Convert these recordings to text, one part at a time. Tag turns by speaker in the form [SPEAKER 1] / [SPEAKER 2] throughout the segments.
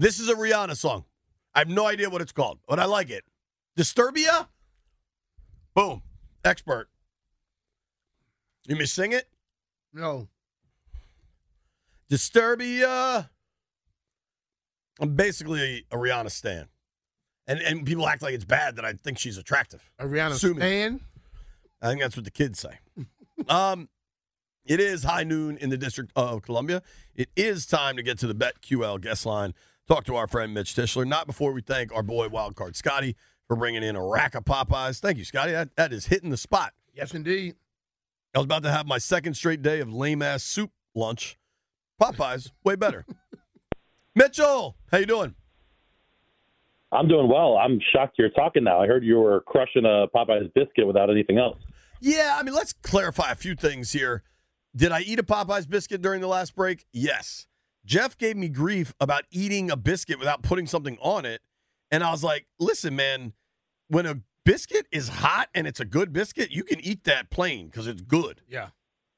[SPEAKER 1] This is a Rihanna song. I have no idea what it's called, but I like it. Disturbia? Boom. Expert. You me sing it?
[SPEAKER 2] No.
[SPEAKER 1] Disturbia. I'm basically a Rihanna stan. And and people act like it's bad that I think she's attractive.
[SPEAKER 2] A Rihanna
[SPEAKER 1] Sue me.
[SPEAKER 2] stan?
[SPEAKER 1] I think that's what the kids say. um, it is high noon in the District of Columbia. It is time to get to the BetQL guest line. Talk to our friend Mitch Tischler. Not before we thank our boy Wildcard Scotty for bringing in a rack of Popeyes. Thank you, Scotty. That, that is hitting the spot.
[SPEAKER 2] Yes, indeed.
[SPEAKER 1] I was about to have my second straight day of lame ass soup lunch. Popeyes, way better. Mitchell, how you doing?
[SPEAKER 3] I'm doing well. I'm shocked you're talking now. I heard you were crushing a Popeyes biscuit without anything else.
[SPEAKER 1] Yeah, I mean, let's clarify a few things here. Did I eat a Popeyes biscuit during the last break? Yes. Jeff gave me grief about eating a biscuit without putting something on it. And I was like, listen, man, when a biscuit is hot and it's a good biscuit, you can eat that plain because it's good.
[SPEAKER 2] Yeah.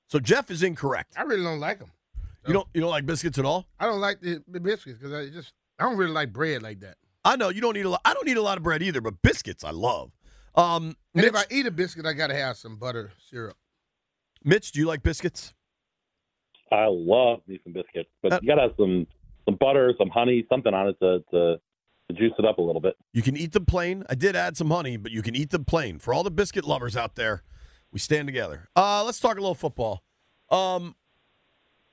[SPEAKER 1] So Jeff is incorrect.
[SPEAKER 2] I really don't like them.
[SPEAKER 1] You don't you don't like biscuits at all?
[SPEAKER 2] I don't like the, the biscuits because I just I don't really like bread like that.
[SPEAKER 1] I know you don't eat a lot. I don't eat a lot of bread either, but biscuits I love. Um,
[SPEAKER 2] And
[SPEAKER 1] Mitch,
[SPEAKER 2] if I eat a biscuit, I gotta have some butter syrup.
[SPEAKER 1] Mitch, do you like biscuits?
[SPEAKER 3] I love beef and biscuits, but
[SPEAKER 1] Uh,
[SPEAKER 3] you gotta have some some butter, some honey, something on it to, to to juice it up a little bit.
[SPEAKER 1] You can eat them plain. I did add some honey, but you can eat them plain. For all the biscuit lovers out there, we stand together. Uh, let's talk a little football. Um,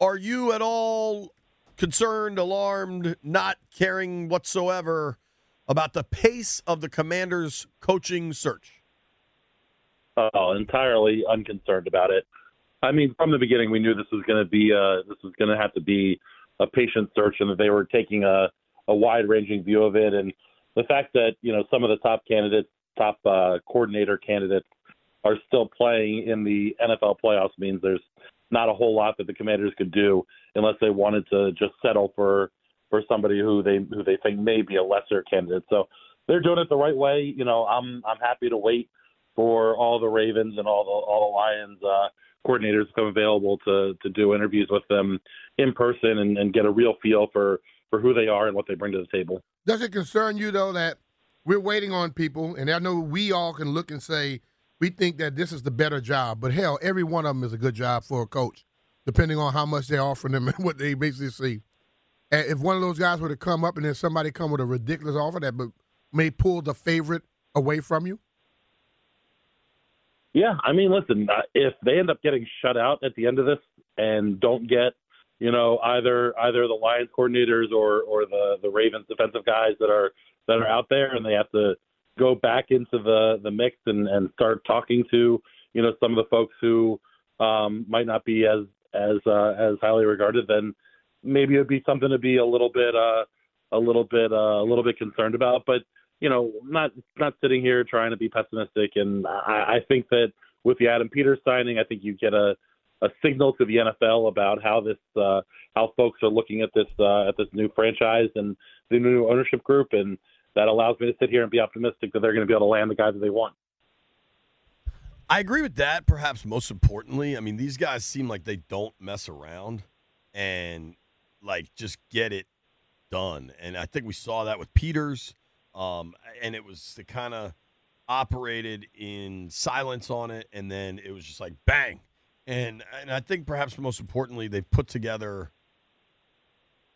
[SPEAKER 1] are you at all concerned, alarmed, not caring whatsoever about the pace of the Commanders' coaching search?
[SPEAKER 3] Oh, entirely unconcerned about it. I mean, from the beginning, we knew this was going to be uh, this was going to have to be a patient search, and that they were taking a, a wide-ranging view of it. And the fact that you know some of the top candidates, top uh, coordinator candidates, are still playing in the NFL playoffs means there's not a whole lot that the Commanders could do unless they wanted to just settle for for somebody who they who they think may be a lesser candidate. So they're doing it the right way. You know, I'm I'm happy to wait for all the Ravens and all the all the Lions uh, coordinators come available to to do interviews with them in person and, and get a real feel for for who they are and what they bring to the table.
[SPEAKER 2] Does it concern you though that we're waiting on people, and I know we all can look and say we think that this is the better job, but hell, every one of them is a good job for a coach, depending on how much they're offering them and what they basically see. And if one of those guys were to come up and then somebody come with a ridiculous offer that may pull the favorite away from you,
[SPEAKER 3] Yeah, I mean, listen, uh, if they end up getting shut out at the end of this and don't get, you know, either either the Lions coordinators or or the the Ravens defensive guys that are that are out there, and they have to go back into the the mix and and start talking to, you know, some of the folks who um, might not be as as uh, as highly regarded, then maybe it'd be something to be a little bit uh, a little bit uh, a little bit concerned about, but you know, not not sitting here trying to be pessimistic. And I, I think that with the Adam Peters signing, I think you get a a signal to the NFL about how this uh, how folks are looking at this uh, at this new franchise and the new ownership group, and that allows me to sit here and be optimistic that they're going to be able to land the guys that they want.
[SPEAKER 1] I agree with that. Perhaps most importantly, I mean, these guys seem like they don't mess around and like just get it done. And I think we saw that with Peters. Um, and it was the kind of operated in silence on it, and then it was just like bang. And and I think perhaps most importantly, they've put together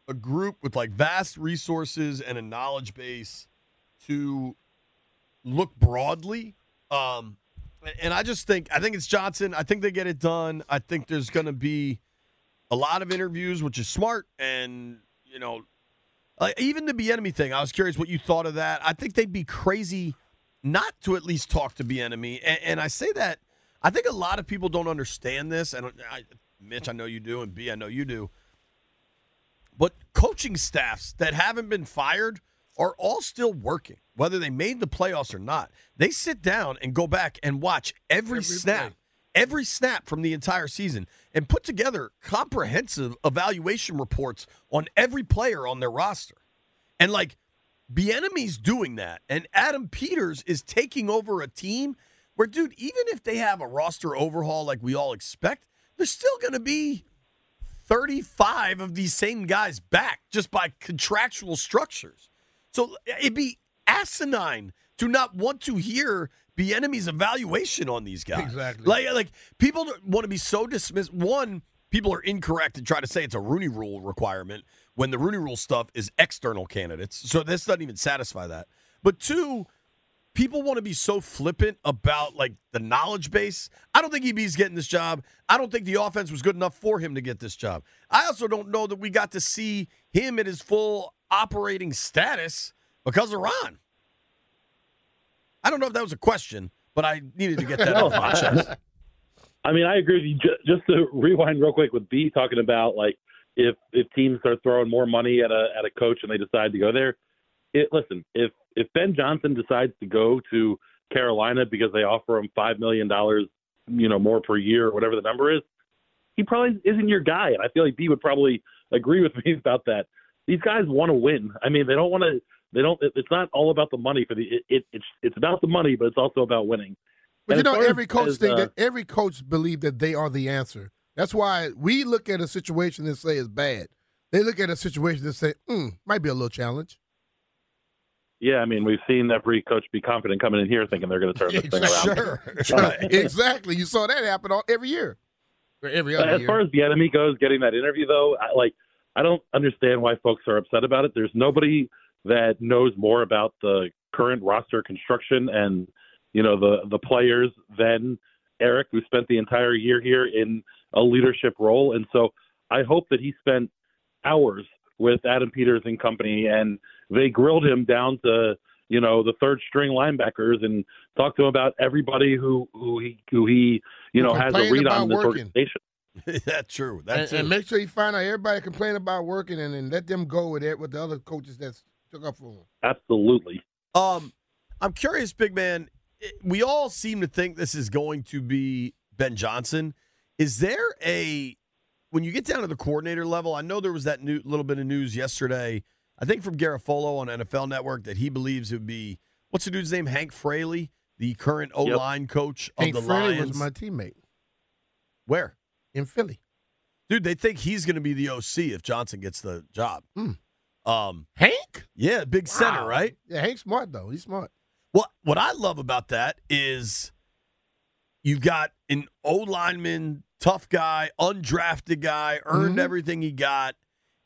[SPEAKER 1] a group with like vast resources and a knowledge base to look broadly. Um, and I just think I think it's Johnson. I think they get it done. I think there's going to be a lot of interviews, which is smart. And you know, like even the Bieniemy thing. I was curious what you thought of that. I think they'd be crazy not to at least talk to Bieniemy. And, and I say that I think a lot of people don't understand this. And I, Mitch, I know you do, and B, I know you do. But coaching staffs that haven't been fired are all still working, whether they made the playoffs or not. They sit down and go back and watch every,
[SPEAKER 2] Every
[SPEAKER 1] snap,
[SPEAKER 2] play.
[SPEAKER 1] Every snap from the entire season, and put together comprehensive evaluation reports on every player on their roster. And like Bieniemy's doing that, and Adam Peters is taking over a team where, dude, even if they have a roster overhaul like we all expect, there's still going to be 35 of these same guys back just by contractual structures. So it'd be asinine to not want to hear the Bieniemy's evaluation on these guys.
[SPEAKER 2] Exactly.
[SPEAKER 1] Like, like people want to be so dismissed. One, people are incorrect and try to say it's a Rooney Rule requirement when the Rooney Rule stuff is external candidates. So this doesn't even satisfy that. But two, people want to be so flippant about like the knowledge base. I don't think EB's getting this job. I don't think the offense was good enough for him to get this job. I also don't know that we got to see him at his full operating status because of Ron. I don't know if that was a question, but I needed to get that off my chest.
[SPEAKER 3] I mean, I agree with you. Just to rewind real quick with B talking about like if if teams are throwing more money at a at a coach and they decide to go there. It listen if if Ben Johnson decides to go to Carolina because they offer him five million dollars, you know, more per year or whatever the number is, he probably isn't your guy. And I feel like B would probably agree with me about that. These guys want to win. I mean, they don't want to. They don't. It's not all about the money for the. It, it, it's it's about the money, but it's also about winning.
[SPEAKER 2] But
[SPEAKER 3] And
[SPEAKER 2] you know, every coach
[SPEAKER 3] as,
[SPEAKER 2] think
[SPEAKER 3] uh,
[SPEAKER 2] that every coach believe that they are the answer. That's why we look at a situation and say it's bad. They look at a situation and say, hmm, might be a little challenge.
[SPEAKER 3] Yeah, I mean, we've seen every coach be confident coming in here thinking they're going to turn this thing around.
[SPEAKER 1] Sure.
[SPEAKER 2] Exactly. You saw that happen all, every year. Or every other
[SPEAKER 3] As
[SPEAKER 2] year.
[SPEAKER 3] far as the Bieniemy goes, getting that interview though, I, like I don't understand why folks are upset about it. There's nobody that knows more about the current roster construction and you know the the players than Eric, who spent the entire year here in a leadership role. And so I hope that he spent hours with Adam Peters and company, and they grilled him down to you know the third string linebackers and talked to him about everybody who who he who he you know has a read on this
[SPEAKER 2] working.
[SPEAKER 3] organization.
[SPEAKER 1] That's true.
[SPEAKER 2] and,
[SPEAKER 1] That's
[SPEAKER 2] and
[SPEAKER 1] it.
[SPEAKER 2] make sure you find out everybody complain about working and then let them go with it with the other coaches that took up for them.
[SPEAKER 3] Absolutely.
[SPEAKER 1] Um, I'm curious, big man. We all seem to think this is going to be Ben Johnson. Is there a when you get down to the coordinator level? I know there was that new little bit of news yesterday. I think from Garafolo on NFL Network that he believes it would be what's the dude's name? Hank Fraley, the current O line coach of
[SPEAKER 2] Hank
[SPEAKER 1] the
[SPEAKER 2] Fraley
[SPEAKER 1] Lions.
[SPEAKER 2] was my teammate
[SPEAKER 1] Where,
[SPEAKER 2] in Philly.
[SPEAKER 1] dude? They think he's going to be the OC if Johnson gets the job.
[SPEAKER 2] Hmm.
[SPEAKER 1] Um,
[SPEAKER 2] Hank?
[SPEAKER 1] yeah, big center,
[SPEAKER 2] Wow.
[SPEAKER 1] right?
[SPEAKER 2] Yeah, Hank's smart though. He's smart.
[SPEAKER 1] What what I love about that is you've got an O lineman, tough guy, undrafted guy, earned
[SPEAKER 2] Mhm.
[SPEAKER 1] everything he got,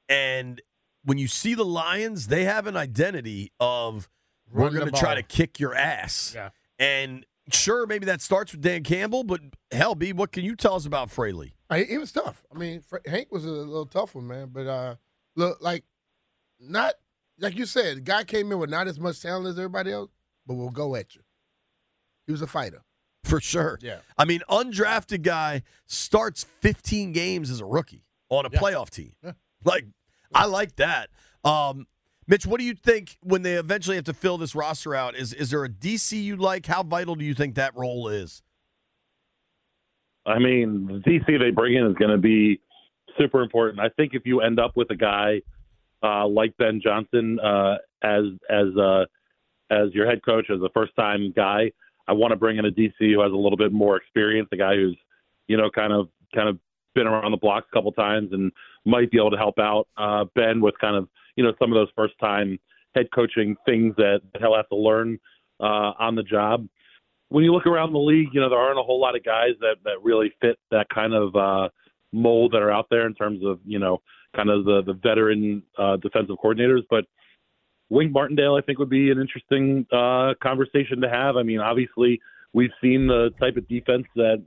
[SPEAKER 1] and when you see the Lions, they have an identity of we're going to try to kick your ass.
[SPEAKER 2] Yeah.
[SPEAKER 1] And sure, maybe that starts with Dan Campbell, but hell, B, what can you tell us about Fraley?
[SPEAKER 2] I, it was tough. I mean, Fra- Hank was a little tough one, man. But uh, look, like not like you said, the guy came in with not as much talent as everybody else, but will go at you. He was a fighter.
[SPEAKER 1] For sure.
[SPEAKER 2] Yeah.
[SPEAKER 1] I mean, undrafted guy starts 15 games as a rookie on a
[SPEAKER 2] Yeah.
[SPEAKER 1] playoff team.
[SPEAKER 2] Yeah.
[SPEAKER 1] Like, I like that. Um, Mitch, what do you think when they eventually have to fill this roster out? Is is there a DC you like? How vital do you think that role is?
[SPEAKER 3] I mean, the DC they bring in is going to be super important. I think if you end up with a guy uh, like Ben Johnson uh, as as uh, as your head coach, as a first time guy, I want to bring in a DC who has a little bit more experience, a guy who's you know kind of kind of been around the block a couple times and might be able to help out uh, Ben with kind of you know some of those first time head coaching things that he'll have to learn uh, on the job. When you look around the league, you know there aren't a whole lot of guys that that really fit that kind of uh, mold that are out there in terms of you know kind of the the veteran uh, defensive coordinators. But Wink Martindale, I think, would be an interesting uh, conversation to have. I mean, obviously, we've seen the type of defense that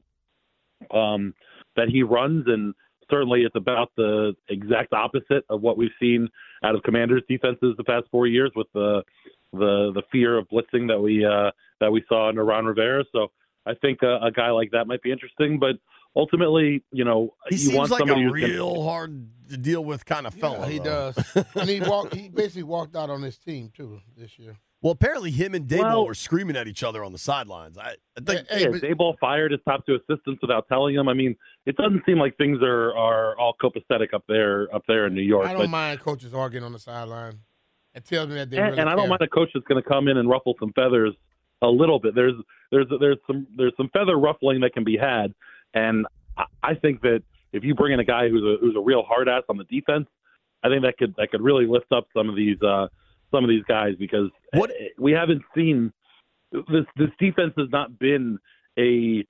[SPEAKER 3] um, that he runs, and certainly it's about the exact opposite of what we've seen out of Commanders defenses the past four years with the the the fear of blitzing that we uh, that we saw under Ron Rivera. So I think a, a guy like that might be interesting. But ultimately, you know,
[SPEAKER 1] He
[SPEAKER 3] you
[SPEAKER 1] seems
[SPEAKER 3] want
[SPEAKER 1] like
[SPEAKER 3] somebody
[SPEAKER 1] a
[SPEAKER 3] who's gonna-
[SPEAKER 1] real hard to deal with kind of fella.
[SPEAKER 2] Yeah, he
[SPEAKER 1] though.
[SPEAKER 2] does. and he walked. He basically walked out on his team too this year.
[SPEAKER 1] Well, apparently him and Daboll
[SPEAKER 3] Well-
[SPEAKER 1] were screaming at each other on the sidelines. I, I think
[SPEAKER 2] Hey,
[SPEAKER 3] yeah,
[SPEAKER 2] but-
[SPEAKER 3] Daboll fired his top two assistants without telling him. I mean, it doesn't seem like things are are all copacetic up there up there in New York.
[SPEAKER 2] I don't
[SPEAKER 3] but
[SPEAKER 2] mind coaches arguing on the sideline. It tells me that they
[SPEAKER 3] and,
[SPEAKER 2] really
[SPEAKER 3] and I don't mind a coach that's going to come in and ruffle some feathers a little bit. There's there's there's some there's some feather ruffling that can be had, and I, think that if you bring in a guy who's a who's a real hard ass on the defense, I think that could that could really lift up some of these uh, some of these guys because
[SPEAKER 1] What-
[SPEAKER 3] we haven't seen this this defense has not been a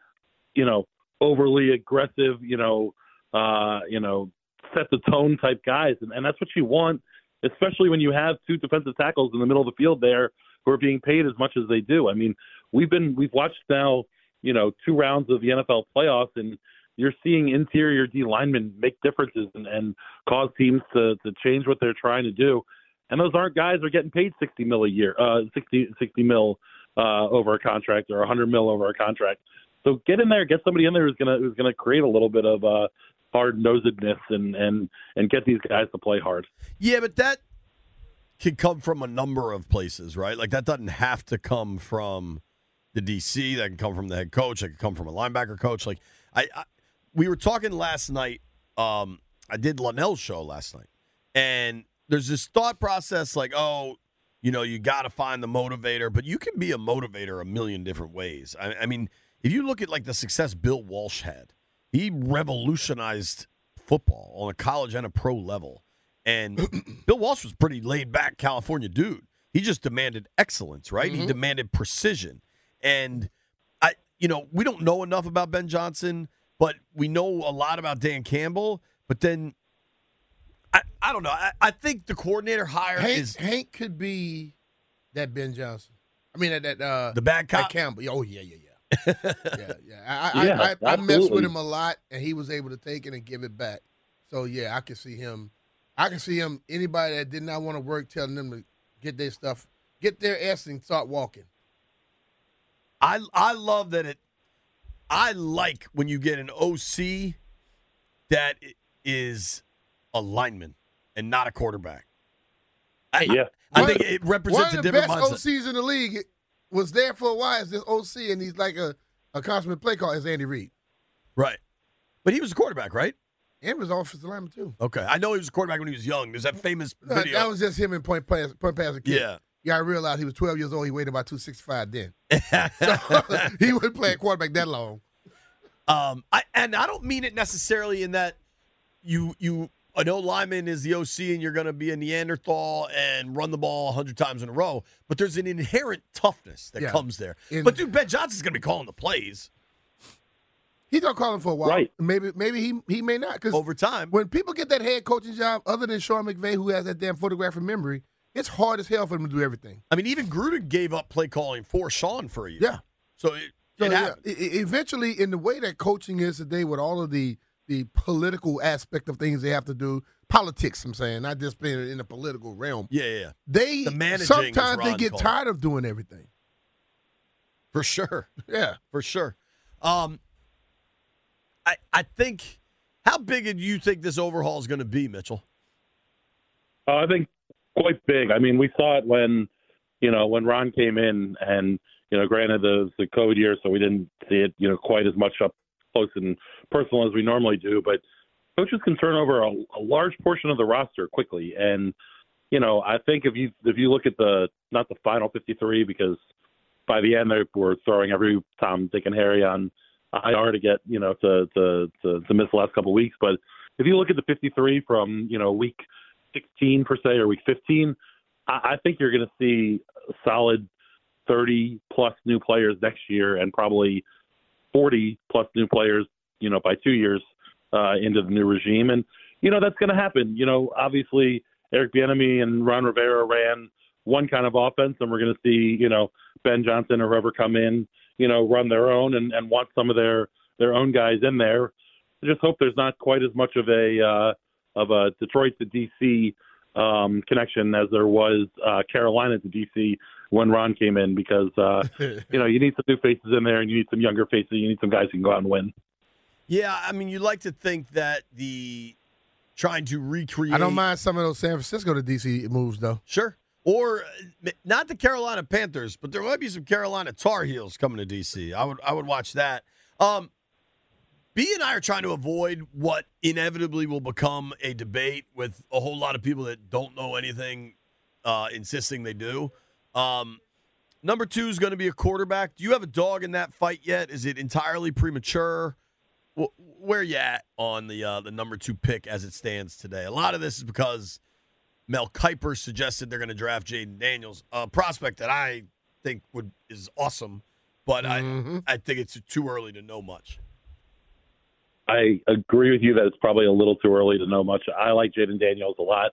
[SPEAKER 3] you know overly aggressive you know uh, you know set the tone type guys and, and that's what you want especially when you have two defensive tackles in the middle of the field there who are being paid as much as they do. I mean, we've been we've watched now, you know, two rounds of the NFL playoffs and you're seeing interior D linemen make differences and, and cause teams to, to change what they're trying to do. And those aren't guys who are getting paid 60 mil a year, uh, 60, 60 mil uh, over a contract or 100 mil over a contract. So get in there, get somebody in there who's gonna who's gonna create a little bit of uh, hard nosedness and and and get these guys to play hard.
[SPEAKER 1] Yeah, but that can come from a number of places, right? Like that doesn't have to come from the DC. That can come from the head coach. That can come from a linebacker coach. Like I, I we were talking last night. Um, I did Linnell's show last night, and there's this thought process like, oh, you know, you got to find the motivator, but you can be a motivator a million different ways. I, I mean, if you look at like the success Bill Walsh had, he revolutionized football on a college and a pro level. And Bill Walsh was pretty laid back California dude. He just demanded excellence, right? He demanded precision. And I you know, we don't know enough about Ben Johnson, but we know a lot about Dan Campbell. But then I, I don't know. I, I think the coordinator hire
[SPEAKER 2] Hank,
[SPEAKER 1] is
[SPEAKER 2] Hank could be that Ben Johnson. I mean that that uh
[SPEAKER 1] the bad
[SPEAKER 2] that
[SPEAKER 1] cop.
[SPEAKER 2] Campbell. Oh yeah, yeah, yeah. yeah, yeah. I, I,
[SPEAKER 3] Yeah,
[SPEAKER 2] I, I, I messed with him a lot, and he was able to take it and give it back. So yeah, I can see him. I can see him. Anybody that did not want to work, telling them to get their stuff, get their ass and start walking.
[SPEAKER 1] I I love that it. I like when you get an OC that is i- a lineman and not a quarterback. I,
[SPEAKER 3] Yeah.
[SPEAKER 1] I
[SPEAKER 2] One-
[SPEAKER 1] think it represents a different mindset.
[SPEAKER 2] One
[SPEAKER 1] represents
[SPEAKER 2] of
[SPEAKER 1] a
[SPEAKER 2] the
[SPEAKER 1] different
[SPEAKER 2] best
[SPEAKER 1] mindset.
[SPEAKER 2] OCs in the league was there for a while. Is this OC, and he's like a a consummate play call. Is Andy Reid,
[SPEAKER 1] Right, but he was a quarterback, right?
[SPEAKER 2] and was offensive lineman too.
[SPEAKER 1] Okay, I know he was a quarterback when he was young. There's that famous
[SPEAKER 2] No,
[SPEAKER 1] video.
[SPEAKER 2] That was just him in point pass, point pass a kid.
[SPEAKER 1] yeah.
[SPEAKER 2] Yeah, I realized he was 12 years old. He weighed about 265 then. So he wouldn't play a quarterback that long.
[SPEAKER 1] Um, I and I don't mean it necessarily in that you you an O lineman is the OC and you're going to be a Neanderthal and run the ball hundred times in a row, but there's an inherent toughness that
[SPEAKER 2] Yeah.
[SPEAKER 1] comes there.
[SPEAKER 2] In-
[SPEAKER 1] but dude, Ben Johnson's going to be calling the plays
[SPEAKER 2] He's gonna call him for a while.
[SPEAKER 3] Right.
[SPEAKER 2] Maybe maybe he he may not because
[SPEAKER 1] over time.
[SPEAKER 2] when people get that head coaching job, other than Sean McVay, who has that damn photographic memory, it's hard as hell for him to do everything.
[SPEAKER 1] I mean, even Gruden gave up play calling for Sean for a year.
[SPEAKER 2] Yeah.
[SPEAKER 1] so it,
[SPEAKER 2] So
[SPEAKER 1] it
[SPEAKER 2] yeah,
[SPEAKER 1] happened.
[SPEAKER 2] eventually, in the way that coaching is today, with all of the the political aspect of things they have to do, politics. I'm saying, not just being in the political realm.
[SPEAKER 1] Yeah, yeah, yeah,
[SPEAKER 2] They
[SPEAKER 1] The managing,
[SPEAKER 2] sometimes they get
[SPEAKER 1] called it.
[SPEAKER 2] tired of doing everything.
[SPEAKER 1] for sure.
[SPEAKER 2] Yeah.
[SPEAKER 1] for sure. Um, I I think how big do you think this overhaul is going to be, Mitchell?
[SPEAKER 3] Uh, I think quite big. I mean, we saw it when, you know, when Ron came in, and you know, granted the the COVID year, so we didn't see it, you know, quite as much up close and personal as we normally do. But coaches can turn over a, a large portion of the roster quickly, and you know, I think if you if you look at the not the final 53 because by the end they were throwing every Tom, Dick, and Harry on IR to get you know to to to, to miss the last couple of weeks, but if you look at the 53 from you know week 16 per se or week 15, I, I think you're going to see solid 30 plus new players next year and probably 40 plus new players, you know, by two years uh, into the new regime. And, you know, that's going to happen. You know, obviously Eric Bieniemy and Ron Rivera ran one kind of offense and we're going to see, you know, Ben Johnson or whoever come in, you know, run their own and, and want some of their, their own guys in there. I just hope there's not quite as much of a, uh, of a Detroit to DC um, connection as there was uh, Carolina to DC when Ron came in because uh, you know you need some new faces in there and you need some younger faces. You need some guys who can go out and win.
[SPEAKER 1] Yeah, I mean, you like to think that the trying to recreate.
[SPEAKER 2] I don't mind some of those San Francisco to DC moves though.
[SPEAKER 1] Sure. Or uh, not the Carolina Panthers, but there might be some Carolina Tar Heels coming to DC. I would I would watch that. Um, B and I are trying to avoid what inevitably will become a debate with a whole lot of people that don't know anything, uh, insisting they do. Um, number two is going to be a quarterback. Do you have a dog in that fight yet? Is it entirely premature? where are you at on the uh, the number two pick as it stands today? A lot of this is because Mel Kiper suggested they're going to draft Jayden Daniels, a prospect that I think would is awesome, but mm-hmm. I I think it's too early to know much.
[SPEAKER 3] I agree with you that it's probably a little too early to know much. I like Jayden Daniels a lot.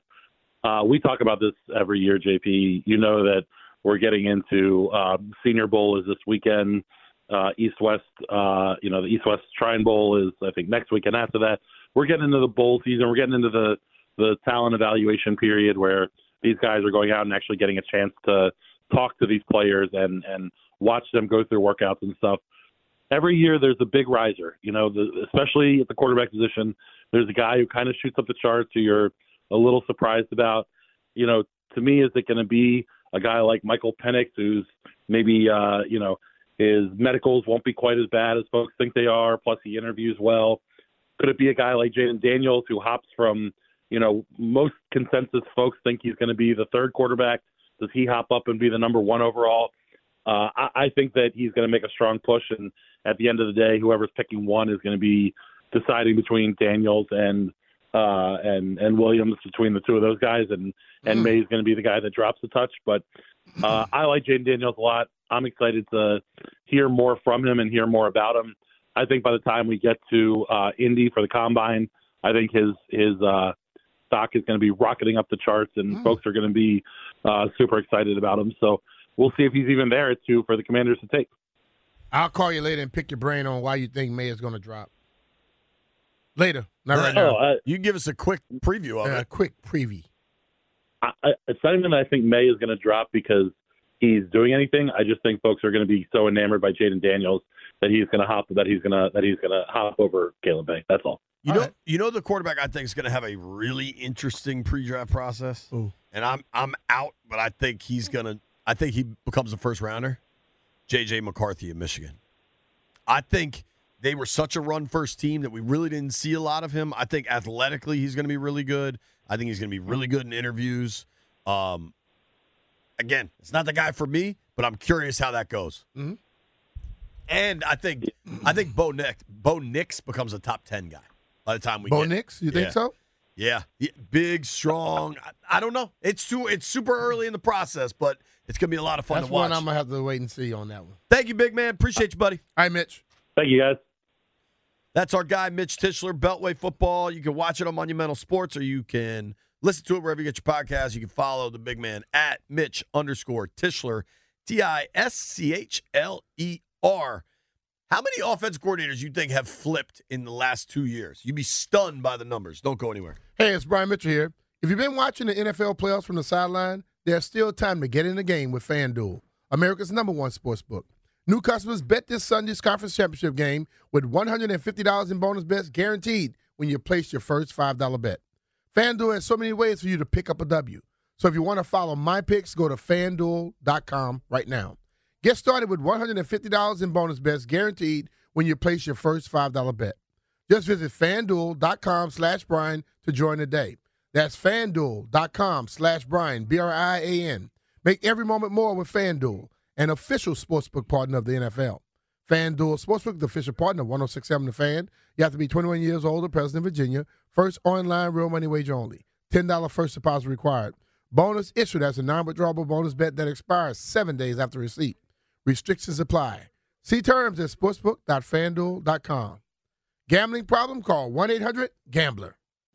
[SPEAKER 3] Uh, we talk about this every year, JP. You know that we're getting into uh, Senior Bowl is this weekend. Uh, East West, uh, you know, the East West Shrine Bowl is I think next weekend. After that, we're getting into the bowl season. We're getting into the the talent evaluation period where these guys are going out and actually getting a chance to talk to these players and and watch them go through workouts and stuff. Every year there's a big riser, you know, the, especially at the quarterback position. There's a guy who kind of shoots up the charts who you're a little surprised about. You know, to me, is it going to be a guy like Michael Penix who's maybe uh, you know his medicals won't be quite as bad as folks think they are. Plus, he interviews well. Could it be a guy like Jayden Daniels who hops from, you know, most consensus folks think he's going to be the third quarterback? Does he hop up and be the number one overall? Uh, I, I think that he's going to make a strong push, and at the end of the day, whoever's picking one is going to be deciding between Daniels and uh, and and Williams between the two of those guys, and and mm. Maye's going to be the guy that drops the touch. But uh, I like Jayden Daniels a lot. I'm excited to hear more from him and hear more about him. I think by the time we get to uh, Indy for the combine, I think his his uh, stock is going to be rocketing up the charts, and mm. folks are going to be uh, super excited about him. So we'll see if he's even there at two for the Commanders to take.
[SPEAKER 2] I'll call you later and pick your brain on why you think Maye is going to drop. Later, not right now.
[SPEAKER 1] Oh, you give us a quick preview of uh, it.
[SPEAKER 2] A quick preview.
[SPEAKER 3] I, I, it's not even that I think Maye is going to drop because he's doing anything. I just think folks are going to be so enamored by Jayden Daniels that he's going to hop that he's going to that he's going to hop over Caleb Maye. That's all.
[SPEAKER 1] You all know, right. you know the quarterback I think is going to have a really interesting pre-draft process.
[SPEAKER 2] Ooh.
[SPEAKER 1] And I'm I'm out, but I think he's going to I think he becomes a first rounder. JJ McCarthy of Michigan. I think they were such a run first team that we really didn't see a lot of him. I think athletically he's going to be really good. I think he's going to be really good in interviews. Um, again, it's not the guy for me, but I'm curious how that goes.
[SPEAKER 2] Mm-hmm.
[SPEAKER 1] And I think I think Bo Nix Bo Nix becomes a top ten guy by the time we
[SPEAKER 2] Bo
[SPEAKER 1] get
[SPEAKER 2] Nix. You think
[SPEAKER 1] yeah.
[SPEAKER 2] so?
[SPEAKER 1] Yeah. yeah, big, strong. I, I, don't know. It's too. It's super early in the process, but it's gonna be a lot of fun
[SPEAKER 2] That's
[SPEAKER 1] to watch.
[SPEAKER 2] one I'm gonna have to wait and see on that one.
[SPEAKER 1] Thank you, big man. Appreciate you, buddy.
[SPEAKER 2] All right, Mitch.
[SPEAKER 3] Thank you, guys.
[SPEAKER 1] That's our guy, Mitch Tischler, Beltway Football. You can watch it on Monumental Sports or you can listen to it wherever you get your podcast. You can follow the big man at Mitch underscore Tischler, T I S C H L E R. How many offense coordinators you think have flipped in the last two years? You'd be stunned by the numbers. Don't go anywhere.
[SPEAKER 2] Hey, it's Brian Mitchell here. If you've been watching the NFL playoffs from the sideline, there's still time to get in the game with FanDuel, America's number one sports book. New customers bet this Sunday's conference championship game with $150 in bonus bets guaranteed when you place your first $5 bet. FanDuel has so many ways for you to pick up a W. So if you want to follow my picks, go to fanduel.com right now. Get started with $150 in bonus bets guaranteed when you place your first $5 bet. Just visit fanduel.com slash Brian to join the day. That's fanduel.com slash Brian, B R I A N. Make every moment more with FanDuel an official sportsbook partner of the NFL. FanDuel Sportsbook, the official partner of 1067 The Fan. You have to be 21 years old or present in Virginia. First online real money wager only. $10 first deposit required. Bonus issued as a non-withdrawable bonus bet that expires seven days after receipt. Restrictions apply. See terms at sportsbook.fanduel.com. Gambling problem? Call 1-800-GAMBLER.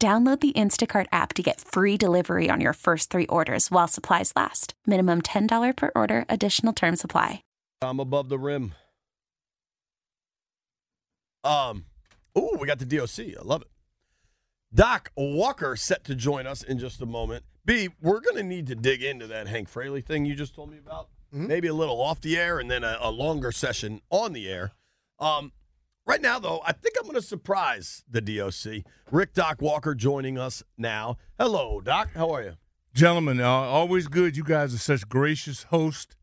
[SPEAKER 4] Download the Instacart app to get free delivery on your first three orders while supplies last. Minimum $10 per order, additional term supply.
[SPEAKER 1] I'm above the rim. Um, oh, we got the DOC. I love it. Doc Walker set to join us in just a moment. B, we're going to need to dig into that Hank Fraley thing you just told me about. Mm-hmm. Maybe a little off the air and then a, a longer session on the air. Um, Right now, though, I think I'm going to surprise the DOC. Rick Doc Walker joining us now. Hello, Doc. How are you?
[SPEAKER 5] Gentlemen, uh, always good. You guys are such gracious hosts.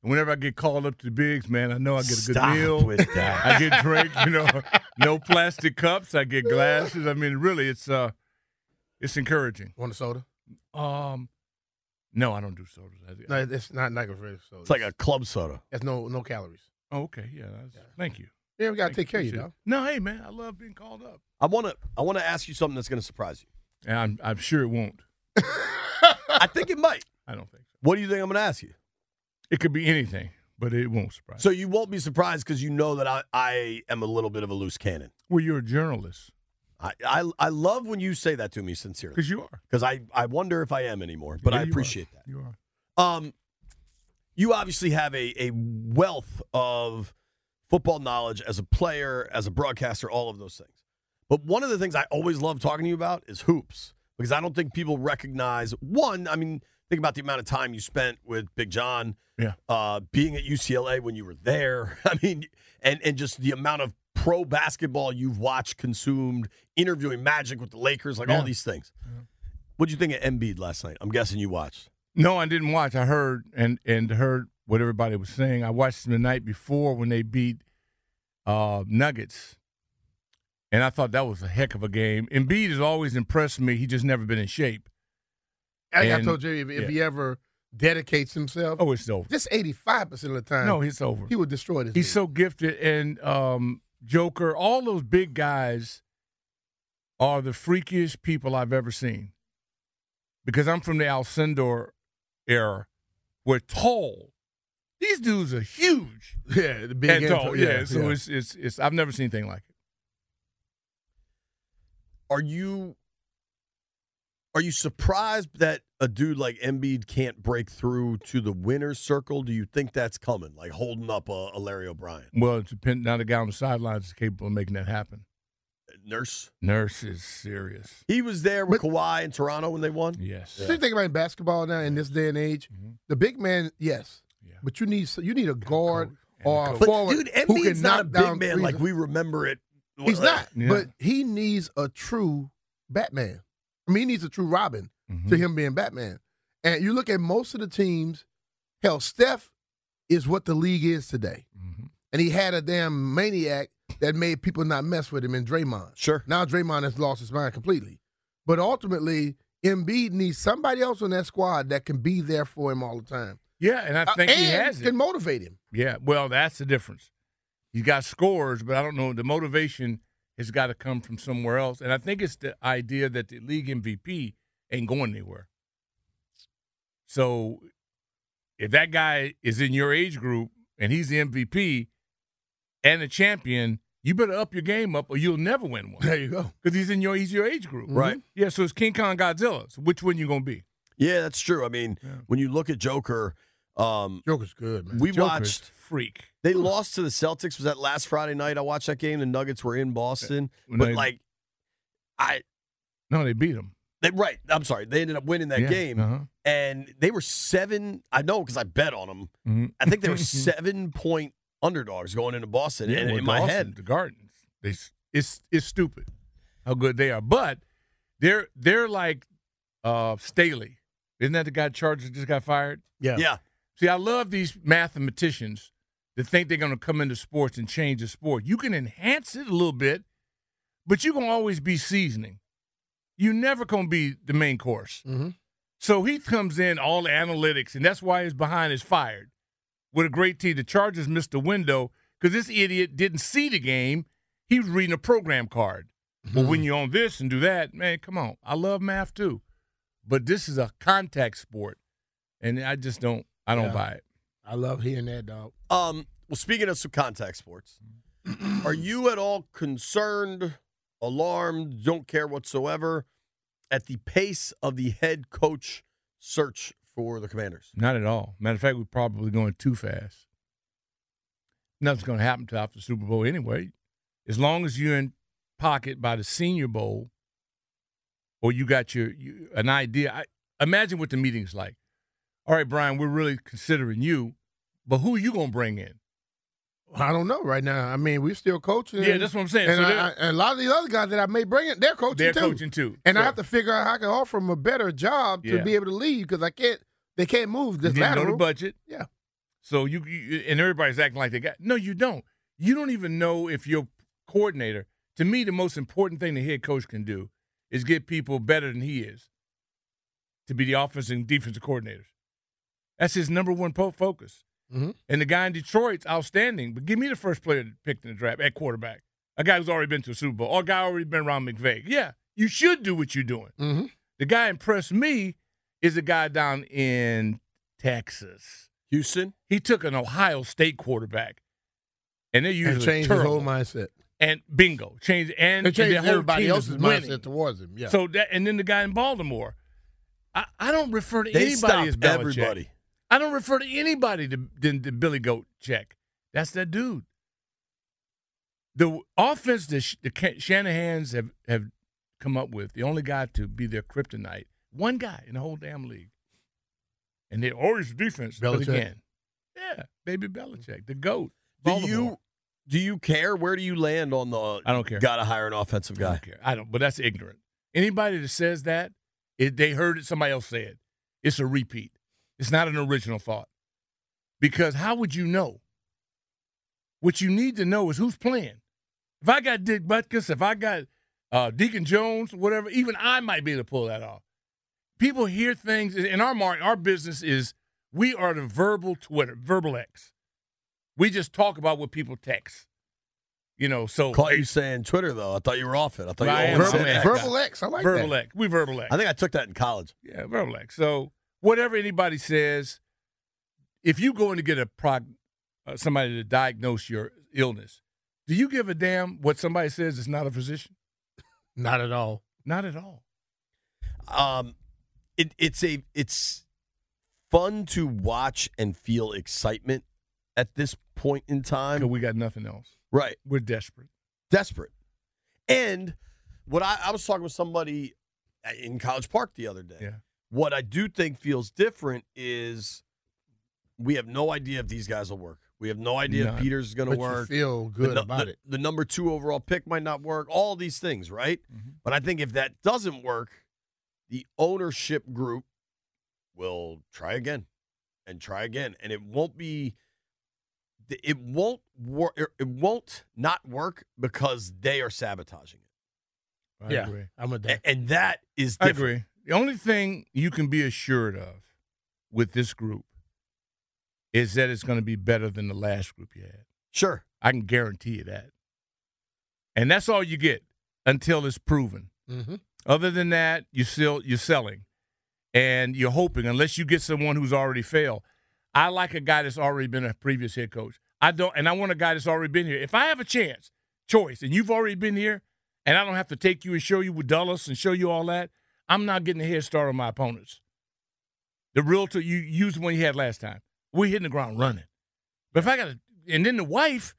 [SPEAKER 5] Whenever I get called up to the bigs, man, I know I get a good
[SPEAKER 1] Stop
[SPEAKER 5] meal.
[SPEAKER 1] with that.
[SPEAKER 5] I get drink, you know, no plastic cups. I get glasses. I mean, really, it's uh, it's encouraging.
[SPEAKER 2] Want a soda?
[SPEAKER 5] Um, no, I don't do sodas. I-
[SPEAKER 2] No, it's not not good for
[SPEAKER 1] It's like a club soda.
[SPEAKER 2] That's no no calories.
[SPEAKER 5] oh, okay, yeah, that's, thank you.
[SPEAKER 2] Yeah, we gotta
[SPEAKER 5] Thank
[SPEAKER 2] take care of you,
[SPEAKER 5] appreciate
[SPEAKER 2] dog.
[SPEAKER 5] it. No, hey, man, I love being called up.
[SPEAKER 1] I want to. I want to ask you something that's going to surprise you.
[SPEAKER 5] And I'm, I'm sure it won't.
[SPEAKER 1] I think it might.
[SPEAKER 5] I don't think so.
[SPEAKER 1] What do you think I'm going to ask you?
[SPEAKER 5] It could be anything, but it won't surprise.
[SPEAKER 1] So you won't be surprised because you know that I, I am a little bit of a loose cannon.
[SPEAKER 5] well, you're a journalist
[SPEAKER 1] I, I, I love when you say that to me sincerely
[SPEAKER 5] because you are.
[SPEAKER 1] because I, I wonder if I am anymore, but
[SPEAKER 5] Yeah,
[SPEAKER 1] I
[SPEAKER 5] you are.
[SPEAKER 1] appreciate that.
[SPEAKER 5] You are.
[SPEAKER 1] Um, you obviously have a, a wealth of football knowledge as a player, as a broadcaster, all of those things. But one of the things I always love talking to you about is hoops because I don't think people recognize one. I mean, think about the amount of time you spent with Big John,
[SPEAKER 5] Yeah.
[SPEAKER 1] uh, being at UCLA when you were there. I mean, and and just the amount of pro basketball you've watched, consumed, interviewing Magic with the Lakers, like all these things. What'd you think of Embiid last night? I'm guessing you watched.
[SPEAKER 5] No, I didn't watch. I heard and and heard what everybody was saying. I watched them the night before when they beat uh, Nuggets, and I thought that was a heck of a game. Embiid has always impressed me. He just never been in shape.
[SPEAKER 2] I think I told you if, if he ever dedicates himself,
[SPEAKER 5] Oh, it's over.
[SPEAKER 2] just eighty five percent of the time,
[SPEAKER 5] No, it's over.
[SPEAKER 2] he would destroy this.
[SPEAKER 5] He's
[SPEAKER 2] league.
[SPEAKER 5] so gifted, and um, Joker, all those big guys are the freakiest people I've ever seen. Because I'm from the Alcindor era, where tall. These dudes are huge.
[SPEAKER 2] yeah, the big
[SPEAKER 5] and
[SPEAKER 2] and
[SPEAKER 5] tall.
[SPEAKER 2] tall,
[SPEAKER 5] Yeah, so it's it's it's. I've never seen anything like it.
[SPEAKER 1] are you are you surprised that a dude like Embiid can't break through to the winner's circle? Do you think that's coming, like holding up a, a Larry O'Brien?
[SPEAKER 5] Well, it's depend now the guy on the sidelines is capable of making that happen.
[SPEAKER 1] Nurse,
[SPEAKER 5] Nurse is serious.
[SPEAKER 1] he was there with Kawhi in Toronto when they won.
[SPEAKER 5] Yes.
[SPEAKER 2] So you think about basketball now in this day and age,
[SPEAKER 5] Mhm.
[SPEAKER 2] the big man, yes,
[SPEAKER 5] Yeah.
[SPEAKER 2] but you need you need a guard
[SPEAKER 5] coach. And a
[SPEAKER 2] or a
[SPEAKER 5] coach.
[SPEAKER 1] But
[SPEAKER 2] forward
[SPEAKER 1] dude,
[SPEAKER 2] who
[SPEAKER 1] Embiid's
[SPEAKER 2] can
[SPEAKER 1] not a
[SPEAKER 2] knock
[SPEAKER 1] big
[SPEAKER 2] down
[SPEAKER 1] man like we remember it.
[SPEAKER 2] He's not,
[SPEAKER 5] Yeah.
[SPEAKER 2] but he needs a true Batman. I mean, he needs a true Robin
[SPEAKER 5] Mhm.
[SPEAKER 2] to him being Batman. And you look at most of the teams, hell, Steph is what the league is today.
[SPEAKER 5] Mhm.
[SPEAKER 2] And he had a damn maniac that made people not mess with him in Draymond.
[SPEAKER 1] Sure.
[SPEAKER 2] Now Draymond has lost his mind completely. But ultimately, Embiid needs somebody else on that squad that can be there for him all the time.
[SPEAKER 5] Yeah, and I think
[SPEAKER 2] Uh,
[SPEAKER 5] he
[SPEAKER 2] and
[SPEAKER 5] has it.
[SPEAKER 2] can motivate him.
[SPEAKER 5] Yeah, well, that's the difference. He's got scores, but I don't know. The motivation has got to come from somewhere else. And I think it's the idea that the league MVP ain't going anywhere. So if that guy is in your age group and he's the MVP and the champion, you better up your game up or you'll never win one.
[SPEAKER 2] There you go.
[SPEAKER 5] Because he's in your he's your age group.
[SPEAKER 1] Right.
[SPEAKER 5] Yeah, so it's King Kong Godzilla. So which one you gonna be?
[SPEAKER 1] Yeah, that's true. I mean,
[SPEAKER 5] Yeah.
[SPEAKER 1] when you look at Joker, um,
[SPEAKER 2] Joker's good, man.
[SPEAKER 1] we
[SPEAKER 5] Joker's
[SPEAKER 1] watched.
[SPEAKER 5] freak.
[SPEAKER 1] They lost to the Celtics. Was that last Friday night? I watched that game. The Nuggets were in Boston,
[SPEAKER 5] When
[SPEAKER 1] but
[SPEAKER 5] they-
[SPEAKER 1] like, I
[SPEAKER 5] No, they beat them.
[SPEAKER 1] they right. I'm sorry. They ended up winning that
[SPEAKER 5] Yeah,
[SPEAKER 1] game,
[SPEAKER 5] uh-huh.
[SPEAKER 1] and they were seven. I know because I bet on them.
[SPEAKER 5] Mhm.
[SPEAKER 1] I think they were seven point underdogs going into Boston.
[SPEAKER 5] Yeah,
[SPEAKER 1] and
[SPEAKER 5] well,
[SPEAKER 1] in my
[SPEAKER 5] Dawson,
[SPEAKER 1] head,
[SPEAKER 5] the Gardens, they it's it's stupid how good they are, but they're they're like uh Staley. Isn't that the guy charged that just got fired?
[SPEAKER 2] yeah.
[SPEAKER 1] yeah,
[SPEAKER 5] See, I love these mathematicians that think they're going to come into sports and change the sport. You can enhance it a little bit, but you're going to always be seasoning. You never going to be the main course.
[SPEAKER 2] hmm
[SPEAKER 5] So he comes in all the analytics, and that's why his behind is fired with a great team. The Chargers missed the window because this idiot didn't see the game. He was reading a program card. Well, when you're on this and do that, man, come on. I love math too, but this is a contact sport, and I just don't. I don't
[SPEAKER 2] Yeah.
[SPEAKER 5] buy it.
[SPEAKER 2] I love hearing that, dog.
[SPEAKER 1] Um, well, speaking of some contact sports, are you at all concerned, alarmed, don't care whatsoever at the pace of the head coach search for the Commanders?
[SPEAKER 5] Not at all. Matter of fact, we're probably going too fast. Nothing's going to happen till after the Super Bowl anyway. As long as you're in pocket by the Senior Bowl, or you got your you, an idea. I, imagine what the meeting's like. All right, Brian, we're really considering you, but who are you going to bring in?
[SPEAKER 2] I don't know right now. I mean, we're still coaching.
[SPEAKER 5] Yeah, that's what I'm saying.
[SPEAKER 2] And,
[SPEAKER 5] So
[SPEAKER 2] I- and a lot of these other guys that I may bring in, they're coaching
[SPEAKER 5] They're
[SPEAKER 2] too.
[SPEAKER 5] coaching too.
[SPEAKER 2] And I have to figure out how I can offer them a better job to
[SPEAKER 5] Yeah.
[SPEAKER 2] be able to leave because I can't. They can't move
[SPEAKER 5] You
[SPEAKER 2] this
[SPEAKER 5] didn't know the budget.
[SPEAKER 2] Yeah.
[SPEAKER 5] So you, you and everybody's acting like they got. No, you don't. You don't even know if your coordinator. To me, the most important thing the head coach can do is get people better than he is to be the offensive and defensive coordinators. That's his number one po- focus.
[SPEAKER 2] Mhm.
[SPEAKER 5] And the guy in Detroit's outstanding. But give me the first player picked in the draft at quarterback. A guy who's already been to a Super Bowl. Or a guy already been around McVay. Yeah, you should do what you're doing.
[SPEAKER 2] Mhm.
[SPEAKER 5] The guy impressed me is a guy down in Texas.
[SPEAKER 1] Houston.
[SPEAKER 5] He took an Ohio State quarterback, and they're usually
[SPEAKER 2] And change his whole mindset.
[SPEAKER 5] And bingo, change and,
[SPEAKER 2] And
[SPEAKER 5] and
[SPEAKER 2] change
[SPEAKER 5] their whole
[SPEAKER 2] everybody else's mindset towards him. Yeah.
[SPEAKER 5] So that, and then the guy in Baltimore, I, I don't refer to
[SPEAKER 1] They
[SPEAKER 5] anybody as Belichick.
[SPEAKER 1] everybody.
[SPEAKER 5] I don't refer to anybody to, than to Billy Goat Check. That's that dude. The offense that the Shanahan's have, have come up with, the only guy to be their kryptonite, one guy in the whole damn league. And they're always defense. But
[SPEAKER 2] Belichick.
[SPEAKER 5] again, yeah, baby Belichick, the GOAT.
[SPEAKER 1] Do you do you care? Where do you land on the?
[SPEAKER 5] I don't care.
[SPEAKER 1] Got to hire an offensive guy.
[SPEAKER 5] I don't care. I don't, but that's ignorant. Anybody that says that, it, they heard it, somebody else said it. It's a repeat. It's not an original thought. Because how would you know? What you need to know is who's playing. If I got Dick Butkus, if I got uh, Deacon Jones, whatever, even I might be able to pull that off. People hear things, and our mar- our business is we are the verbal Twitter, verbal X. We just talk about what people text. You know, so
[SPEAKER 1] Caught you saying Twitter though. I thought you were off it. I thought
[SPEAKER 5] I
[SPEAKER 1] you were
[SPEAKER 2] verbal,
[SPEAKER 5] I'm
[SPEAKER 2] verbal X. I like
[SPEAKER 5] verbal
[SPEAKER 2] that.
[SPEAKER 5] X. We verbal X.
[SPEAKER 1] I think I took that in college.
[SPEAKER 5] Yeah, verbal X. So whatever anybody says, if you go in to get a prog, uh, somebody to diagnose your illness, do you give a damn what somebody says is not a physician?
[SPEAKER 2] Not at all.
[SPEAKER 5] Not at all.
[SPEAKER 1] Um, it, it's a it's fun to watch and feel excitement at this point in time.
[SPEAKER 5] We got nothing else.
[SPEAKER 1] Right,
[SPEAKER 5] We're desperate.
[SPEAKER 1] desperate. And what I, I was talking with somebody in College Park the other day.
[SPEAKER 5] Yeah.
[SPEAKER 1] What I do think feels different is we have no idea if these guys will work. We have no idea if
[SPEAKER 5] None.
[SPEAKER 1] Peter's going to work.
[SPEAKER 2] feel good
[SPEAKER 1] nu-
[SPEAKER 2] about
[SPEAKER 1] the,
[SPEAKER 2] it.
[SPEAKER 1] The number two overall pick might not work. All these things, right?
[SPEAKER 5] Mhm.
[SPEAKER 1] But I think if that doesn't work, the ownership group will try again and try again, and it won't be. It won't work. It won't not work because they are sabotaging it,
[SPEAKER 5] I
[SPEAKER 2] yeah,
[SPEAKER 5] agree.
[SPEAKER 2] I'm with
[SPEAKER 1] A-
[SPEAKER 2] that.
[SPEAKER 1] and that is
[SPEAKER 5] I agree. The only thing you can be assured of with this group is that it's going to be better than the last group you had.
[SPEAKER 1] Sure,
[SPEAKER 5] I can guarantee you that. And that's all you get until it's proven.
[SPEAKER 2] Mm-hmm.
[SPEAKER 5] Other than that, you still you're selling, and you're hoping unless you get someone who's already failed. I like a guy that's already been a previous head coach. I don't, and I want a guy that's already been here. If I have a chance, choice, and you've already been here, and I don't have to take you and show you with Dulles and show you all that, I'm not getting a head start on my opponents. The realtor you used the one you had last time. We're hitting the ground running. But if I got to, and then the wife,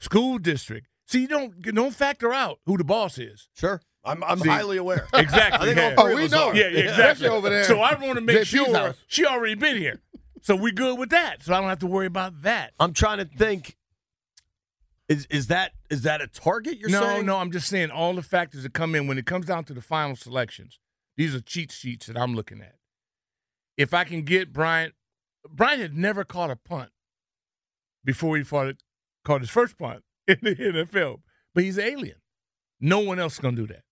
[SPEAKER 5] school district. See, you don't don't factor out who the boss is.
[SPEAKER 1] sure. I'm, I'm
[SPEAKER 5] See-
[SPEAKER 1] highly aware.
[SPEAKER 5] Exactly.
[SPEAKER 1] I think
[SPEAKER 5] yeah.
[SPEAKER 1] all
[SPEAKER 2] Oh, we know.
[SPEAKER 1] are.
[SPEAKER 5] Yeah, yeah, exactly.
[SPEAKER 2] Especially over there.
[SPEAKER 5] So I want to make
[SPEAKER 2] JP's
[SPEAKER 5] sure
[SPEAKER 2] house.
[SPEAKER 5] she already been here. So we good with that. So I don't have to worry about that.
[SPEAKER 1] I'm trying to think. Is is that is that a target? You're
[SPEAKER 5] no,
[SPEAKER 1] saying?
[SPEAKER 5] no, no, I'm just saying all the factors that come in when it comes down to the final selections. These are cheat sheets that I'm looking at. If I can get Bryant, Bryant had never caught a punt before he fought it, caught his first punt in the NFL, but he's an alien. No one else is going to do that.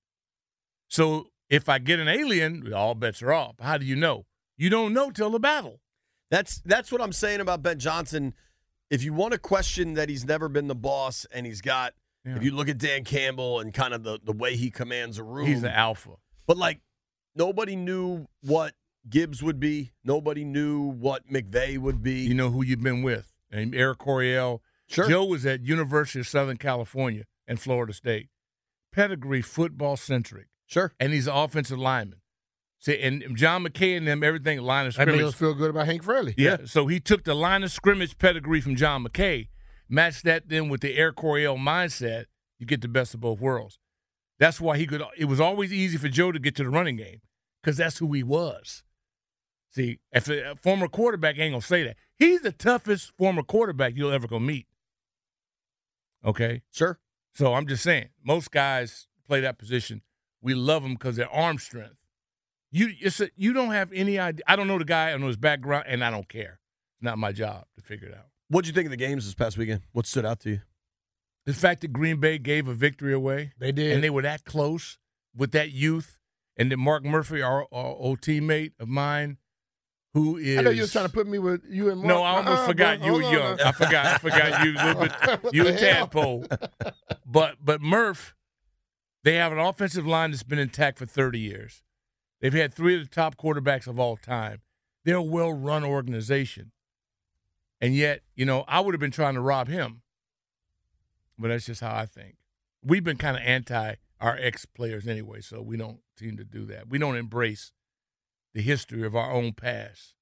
[SPEAKER 5] So if I get an alien, all bets are off. How do you know? You don't know till the battle.
[SPEAKER 1] That's that's what I'm saying about Ben Johnson. If you want to question that he's never been the boss and he's got,
[SPEAKER 5] Yeah.
[SPEAKER 1] if you look at Dan Campbell and kind of the, the way he commands a room,
[SPEAKER 5] He's the alpha.
[SPEAKER 1] but like nobody knew what Gibbs would be. Nobody knew what McVay would be.
[SPEAKER 5] You know who you've been with. And Eric Coryell.
[SPEAKER 1] sure.
[SPEAKER 5] Joe was at University of Southern California and Florida State. Pedigree football centric.
[SPEAKER 1] Sure.
[SPEAKER 5] And he's an offensive lineman. See, and John McKay and them, everything line of scrimmage.
[SPEAKER 2] That made
[SPEAKER 5] scrimmage.
[SPEAKER 2] us feel good about Hank Fraley.
[SPEAKER 5] Yeah. So he took the line of scrimmage pedigree from John McKay, matched that then with the Eric Coryell mindset, you get the best of both worlds. That's why he could it was always easy for Joe to get to the running game, because that's who he was. See, if a, a former quarterback ain't gonna say that. He's the toughest former quarterback you'll ever go meet. Okay,
[SPEAKER 1] Sure.
[SPEAKER 5] so I'm just saying, most guys play that position. We love them because their arm strength. You it's a, you don't have any idea. I don't know the guy. I don't know his background, and I don't care. Not my job to figure it out.
[SPEAKER 1] What'd you think of the games this past weekend? What stood out to you?
[SPEAKER 5] The fact that Green Bay gave a victory away,
[SPEAKER 2] They did.
[SPEAKER 5] and they were that close with that youth, and then Mark Murphy, our, our old teammate of mine, who is
[SPEAKER 2] I know you was trying to put me with you and Mark.
[SPEAKER 5] No, I almost
[SPEAKER 2] Uh-uh,
[SPEAKER 5] forgot
[SPEAKER 2] bro.
[SPEAKER 5] you were young. I forgot. I forgot you a little bit. You a tadpole. But but Murph, they have an offensive line that's been intact for 30 years. They've had three of the top quarterbacks of all time. They're a well-run organization. And yet, you know, I would have been trying to rob him. But that's just how I think. We've been kind of anti our ex-players anyway, so we don't seem to do that. We don't embrace the history of our own past.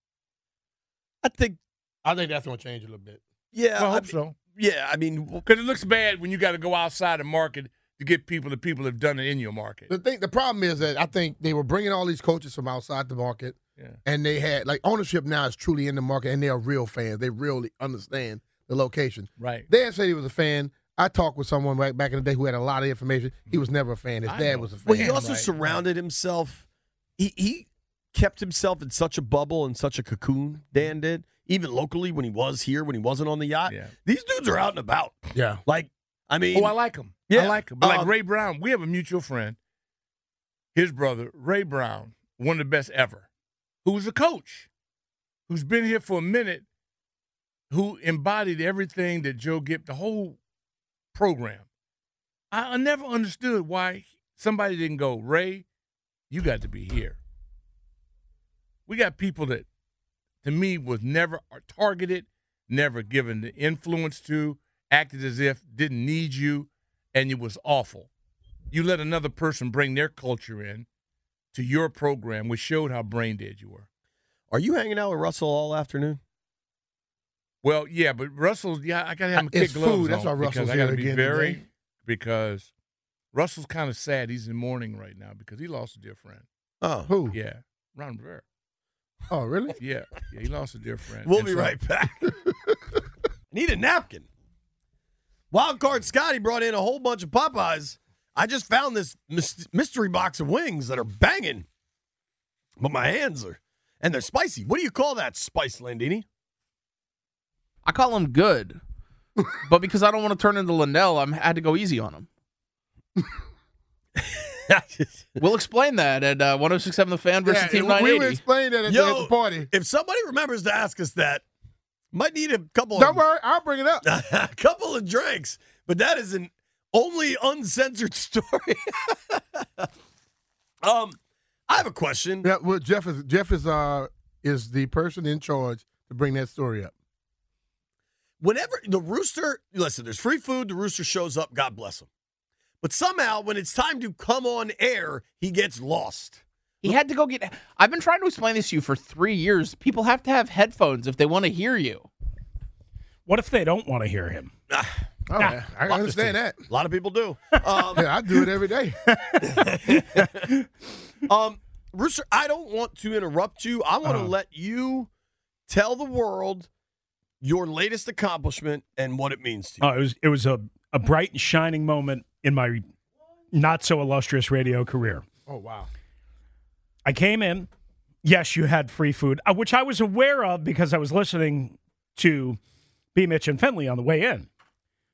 [SPEAKER 1] I think,
[SPEAKER 2] I think that's going to change a little bit.
[SPEAKER 1] yeah,
[SPEAKER 5] I
[SPEAKER 1] I
[SPEAKER 5] hope
[SPEAKER 1] mean-
[SPEAKER 5] so.
[SPEAKER 1] yeah. I mean,
[SPEAKER 5] Because it looks bad when you got to go outside the market to get people the people have done it in your market.
[SPEAKER 2] The thing, the problem is that I think they were bringing all these coaches from outside the market,
[SPEAKER 5] Yeah.
[SPEAKER 2] and they had like ownership now is truly in the market, and they are real fans. They really understand the location.
[SPEAKER 5] Right.
[SPEAKER 2] Dad said he was a fan. I talked with someone right back in the day who had a lot of information. He was never a fan. His
[SPEAKER 5] I
[SPEAKER 2] dad
[SPEAKER 5] know.
[SPEAKER 2] was a fan.
[SPEAKER 1] Well, he also
[SPEAKER 5] right,
[SPEAKER 1] surrounded himself. He he kept himself in such a bubble and such a cocoon. Dan did even locally when he was here when he wasn't on the yacht.
[SPEAKER 5] Yeah.
[SPEAKER 1] These dudes are out and about.
[SPEAKER 2] yeah.
[SPEAKER 1] Like I mean,
[SPEAKER 5] Oh, I like him.
[SPEAKER 1] Yeah.
[SPEAKER 5] I like him. But like
[SPEAKER 1] Um,
[SPEAKER 5] Ray Brown, we have a mutual friend. His brother, Ray Brown, one of the best ever, who's a coach, who's been here for a minute, who embodied everything that Joe Gibb, the whole program. I, I never understood why somebody didn't go, Ray, you got to be here. We got people that, to me, was never targeted, never given the influence to, acted as if didn't need you, and it was awful. You let another person bring their culture in to your program, which showed how brain dead you were.
[SPEAKER 1] are you hanging out with Russell all afternoon?
[SPEAKER 5] Well, yeah, but Russell, yeah, I gotta have him
[SPEAKER 2] It's
[SPEAKER 5] kick gloves
[SPEAKER 2] food. That's
[SPEAKER 5] on
[SPEAKER 2] why
[SPEAKER 5] because
[SPEAKER 2] Russell's
[SPEAKER 5] I gotta
[SPEAKER 2] here
[SPEAKER 5] be very
[SPEAKER 2] today.
[SPEAKER 5] because Russell's kind of sad. He's in mourning right now because he lost a dear friend.
[SPEAKER 1] Oh,
[SPEAKER 2] Who?
[SPEAKER 5] Yeah, Ron Rivera.
[SPEAKER 2] Oh, really?
[SPEAKER 5] Yeah, yeah, he lost a dear friend.
[SPEAKER 1] we'll
[SPEAKER 5] And
[SPEAKER 1] be
[SPEAKER 5] so-
[SPEAKER 1] right back. Need a napkin. Wild card Scotty brought in a whole bunch of Popeyes. I just found this mystery box of wings that are banging, but my hands are and they're spicy. What do you call that spice, Landini?
[SPEAKER 6] I call them good, but because I don't want to turn into Linnell, I'm I had to go easy on them. We'll explain that at uh, 1067 The Fan versus
[SPEAKER 2] Yeah,
[SPEAKER 6] Team
[SPEAKER 2] we- we
[SPEAKER 6] 980.
[SPEAKER 2] will explain that at, the,
[SPEAKER 1] Yo,
[SPEAKER 2] at the party.
[SPEAKER 1] if somebody remembers to ask us that, might need a couple.
[SPEAKER 2] Don't
[SPEAKER 1] of,
[SPEAKER 2] worry, I'll bring it up.
[SPEAKER 1] a couple of drinks, but that is an only uncensored story. um, I have a question.
[SPEAKER 2] Yeah, well, Jeff is Jeff is uh is the person in charge to bring that story up.
[SPEAKER 1] Whenever the rooster, listen, there's free food. The rooster shows up. God bless him. But somehow, when it's time to come on air, he gets lost.
[SPEAKER 6] He had to go get. I've been trying to explain this to you for three years. People have to have headphones if they want to hear you.
[SPEAKER 7] What if they don't want to hear him?
[SPEAKER 2] Oh, I I understand that.
[SPEAKER 1] A lot of people do. Um,
[SPEAKER 2] Yeah, I do it every day.
[SPEAKER 1] um, Rooster, I don't want to interrupt you. I want to
[SPEAKER 7] Uh-huh.
[SPEAKER 1] let you tell the world your latest accomplishment and what it means to you.
[SPEAKER 7] Oh, it was it was a, a bright and shining moment in my not so illustrious radio career.
[SPEAKER 2] Oh wow.
[SPEAKER 7] I came in. Yes, you had free food, uh, which I was aware of because I was listening to B. Mitch and Finley on the way in.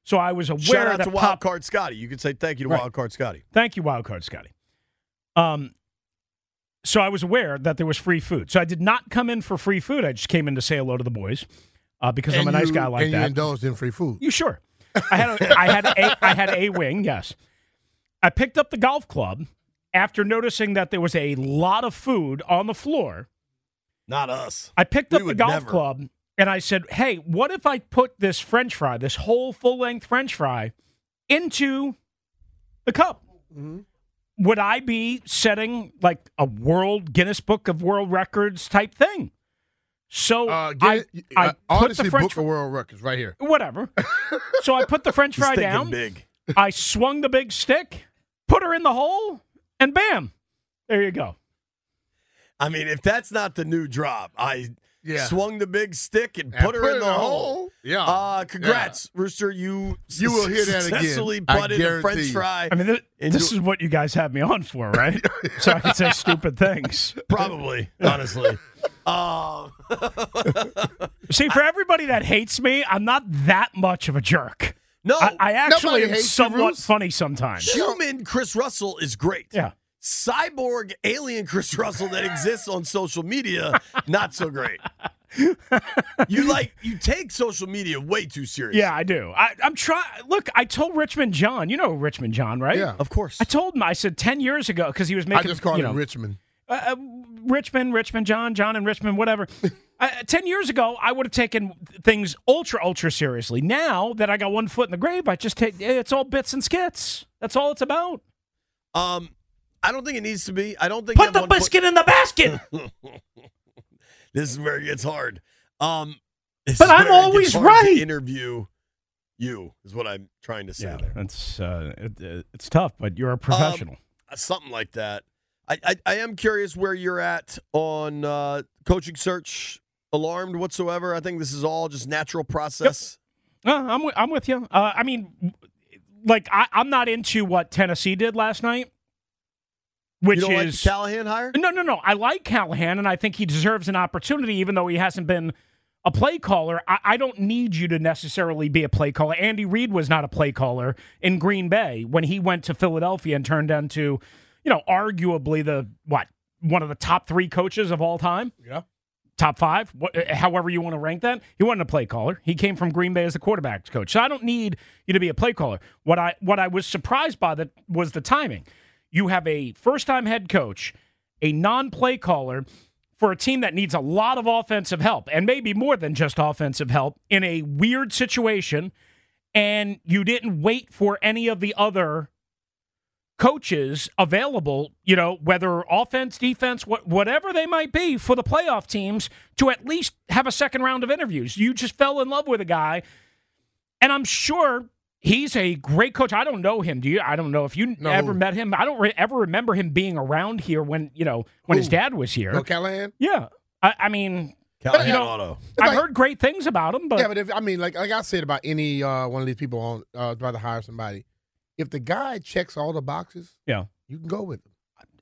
[SPEAKER 7] So I was aware
[SPEAKER 1] Shout out
[SPEAKER 7] that
[SPEAKER 1] to
[SPEAKER 7] Pop-
[SPEAKER 1] Wildcard Scotty. You could say thank you to
[SPEAKER 7] Right.
[SPEAKER 1] Wildcard Scotty.
[SPEAKER 7] Thank you, Wildcard Scotty. Um, so I was aware that there was free food. So I did not come in for free food. I just came in to say hello to the boys uh, because I'm a nice
[SPEAKER 2] you-
[SPEAKER 7] guy like
[SPEAKER 2] and
[SPEAKER 7] that.
[SPEAKER 2] you indulged in free food.
[SPEAKER 7] You sure? I had a, I had a I had a wing. Yes, I picked up the golf club after noticing that there was a lot of food on the floor.
[SPEAKER 1] Not us.
[SPEAKER 7] I picked
[SPEAKER 1] We
[SPEAKER 7] up the golf
[SPEAKER 1] never.
[SPEAKER 7] club and I said, "Hey, what if I put this French fry, this whole full length French fry, into the cup?"
[SPEAKER 1] Mm-hmm.
[SPEAKER 7] Would I be setting like a world Guinness Book of World Records type thing? So
[SPEAKER 2] Uh,
[SPEAKER 7] I,
[SPEAKER 2] it,
[SPEAKER 7] I
[SPEAKER 2] uh,
[SPEAKER 7] put
[SPEAKER 2] Odyssey
[SPEAKER 7] the French
[SPEAKER 2] Book of World Records right here.
[SPEAKER 7] whatever. so I put the French fry down.
[SPEAKER 1] big.
[SPEAKER 7] I swung the big stick, put her in the hole, and bam, there you go.
[SPEAKER 1] I mean, if that's not the new drop, I
[SPEAKER 2] Yeah.
[SPEAKER 1] swung the big stick and,
[SPEAKER 2] And
[SPEAKER 1] put her in the hole.
[SPEAKER 2] Yeah.
[SPEAKER 1] Uh, congrats, Rooster. You
[SPEAKER 2] You will hear that again.
[SPEAKER 1] successfully
[SPEAKER 2] I
[SPEAKER 1] putted a French
[SPEAKER 2] you.
[SPEAKER 1] fry.
[SPEAKER 7] I mean, th-
[SPEAKER 1] Into-
[SPEAKER 7] this is what you guys have me on for, right? so I can say stupid things.
[SPEAKER 1] Probably, honestly. Um,
[SPEAKER 7] See, for everybody that hates me, I'm not that much of a jerk.
[SPEAKER 1] No,
[SPEAKER 7] I, I actually am somewhat
[SPEAKER 2] Roos.
[SPEAKER 7] funny sometimes.
[SPEAKER 1] human Chris Russell is great.
[SPEAKER 7] Yeah.
[SPEAKER 1] Cyborg alien Chris Russell that exists on social media, not so great. you like you take social media way too seriously.
[SPEAKER 7] Yeah, I do. I, I'm trying. Look, I told Richmond John. You know Richmond John, right?
[SPEAKER 2] Yeah.
[SPEAKER 1] of course.
[SPEAKER 7] I told him. I said ten years ago because he was making.
[SPEAKER 2] I just call
[SPEAKER 7] you
[SPEAKER 2] him
[SPEAKER 7] know,
[SPEAKER 2] Richmond.
[SPEAKER 7] uh, uh, Richmond, Richmond, John, John, and Richmond, whatever. Uh, Ten years ago, I would have taken things ultra, ultra seriously. Now that I got one foot in the grave, I just take it's all bits and skits. That's all it's about.
[SPEAKER 1] Um, I don't think it needs to be. I don't think
[SPEAKER 7] Put the
[SPEAKER 1] one foot-
[SPEAKER 7] biscuit in the basket.
[SPEAKER 1] this is where it gets hard. Um,
[SPEAKER 7] But I'm
[SPEAKER 1] where it gets
[SPEAKER 7] always right.
[SPEAKER 1] interview you is what I'm trying to say
[SPEAKER 7] yeah,
[SPEAKER 1] there.
[SPEAKER 7] it's uh, it, uh, it's tough, but you're a professional.
[SPEAKER 1] Uh, Something like that. I, I, I am curious where you're at on uh, coaching search. Alarmed whatsoever? I think this is all just natural process.
[SPEAKER 7] Uh, I'm wi- I'm with you. Uh, I mean, like I, I'm not into what Tennessee did last night, which
[SPEAKER 1] you don't like
[SPEAKER 7] is
[SPEAKER 1] the Callahan hire?
[SPEAKER 7] no, no, no. I like Callahan, and I think he deserves an opportunity, even though he hasn't been a play caller. I, I don't need you to necessarily be a play caller. Andy Reid was not a play caller in Green Bay when he went to Philadelphia and turned into, you know, arguably the what one of the top three coaches of all time.
[SPEAKER 2] Yeah.
[SPEAKER 7] Top five, wh- uh, however you want to rank that. He wasn't a play caller. He came from Green Bay as a quarterbacks coach. So I don't need you to be a play caller. What I what I was surprised by that was the timing. You have a first time head coach, a non play caller for a team that needs a lot of offensive help and maybe more than just offensive help in a weird situation, and you didn't wait for any of the other coaches available, you know, whether offense, defense, what, whatever they might be for the playoff teams to at least have a second round of interviews. You just fell in love with a guy, and I'm sure he's a great coach. I don't know him. Do you? I don't know if you
[SPEAKER 2] No.
[SPEAKER 7] ever met him. I don't re- ever remember him being around here when you know when his dad was here.
[SPEAKER 2] No Callahan.
[SPEAKER 7] Yeah, I, I mean,
[SPEAKER 1] Callahan
[SPEAKER 7] you know,
[SPEAKER 1] Auto.
[SPEAKER 7] I've
[SPEAKER 2] like-
[SPEAKER 7] heard great things about him, but
[SPEAKER 2] yeah, but if I mean, like like I said about any uh, one of these people on uh, try to hire somebody, if the guy checks all the boxes,
[SPEAKER 7] yeah,
[SPEAKER 2] you can go with him.